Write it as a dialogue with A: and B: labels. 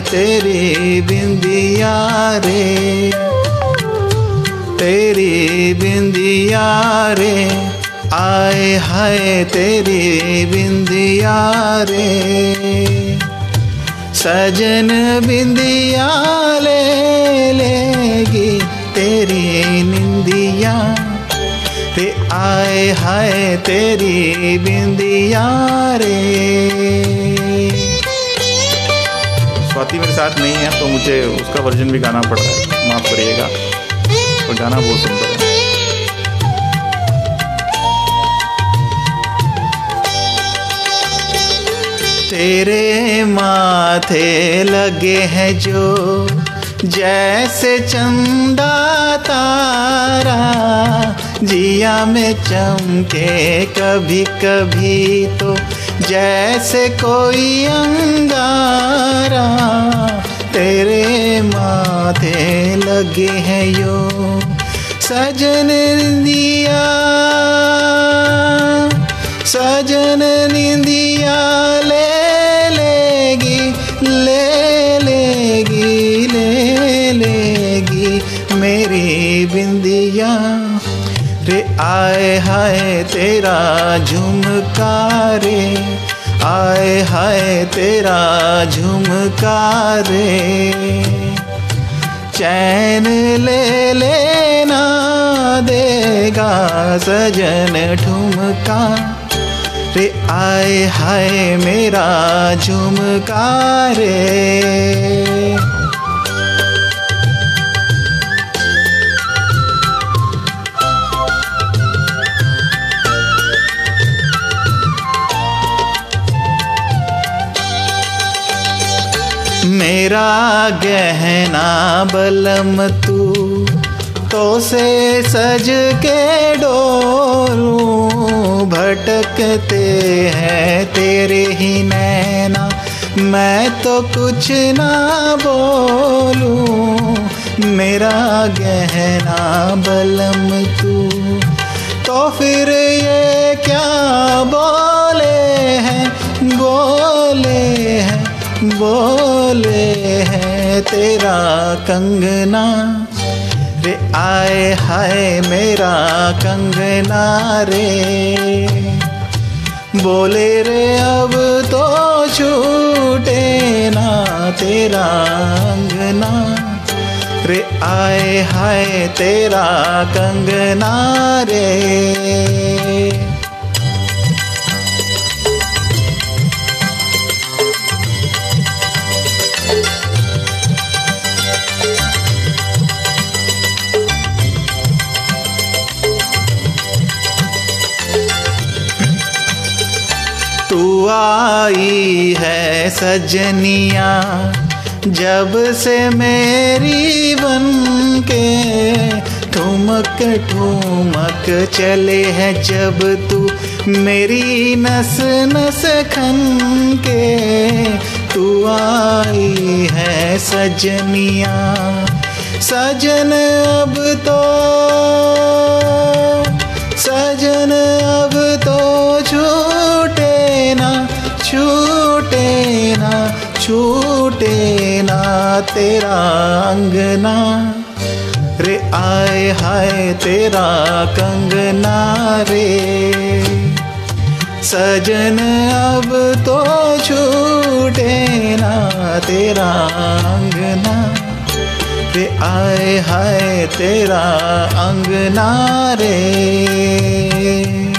A: तेरी बिंदिया रे। तेरी बिंदिया रे। आए हाय तेरी बिंदिया रे। सजन बिंदिया ले लेगी तेरी निंदिया। रे आए हाय तेरी बिंदिया रे। स्वाति मेरे साथ नहीं है तो मुझे उसका वर्जन भी गाना पड़ रहा है। माफ़ करिएगा। और गाना बहुत सुंदर है। तेरे माथे लगे हैं जो जैसे चंदा तारा, जिया में चमके कभी कभी तो जैसे कोई अंगारा लगे हैं यो सजन दिया सजन निंदिया ले लेगी ले लेगी ले लेगी मेरी बिंदिया। रे आए हाय तेरा झुमका आए हाय तेरा झुमका रे चैन ले लेना देगा सजन ठुमका। रे आए हाय मेरा झुमका रे। मेरा गहना बलम तू तो से सज के डोलूं भटकते हैं तेरे ही नैना। मैं तो कुछ ना बोलूँ, मेरा गहना बलम तू। तो फिर ये क्या बोले? तेरा कंगना, रे आए हाय मेरा कंगना रे। बोले रे, अब तो छूटे ना तेरा अंगना। रे आए हाय तेरा कंगना रे। तू आई है सजनिया, जब से मेरी बन के ठुमक ठुमक चले है, जब तू मेरी नस नस खन के तू आई है सजनिया। सजन अब तो छूटे ना तेरा अंगना। रे आए हाय तेरा कंगना रे। सजन अब तो छूटे ना तेरा अंगना। रे आए हाय तेरा अंगना रे।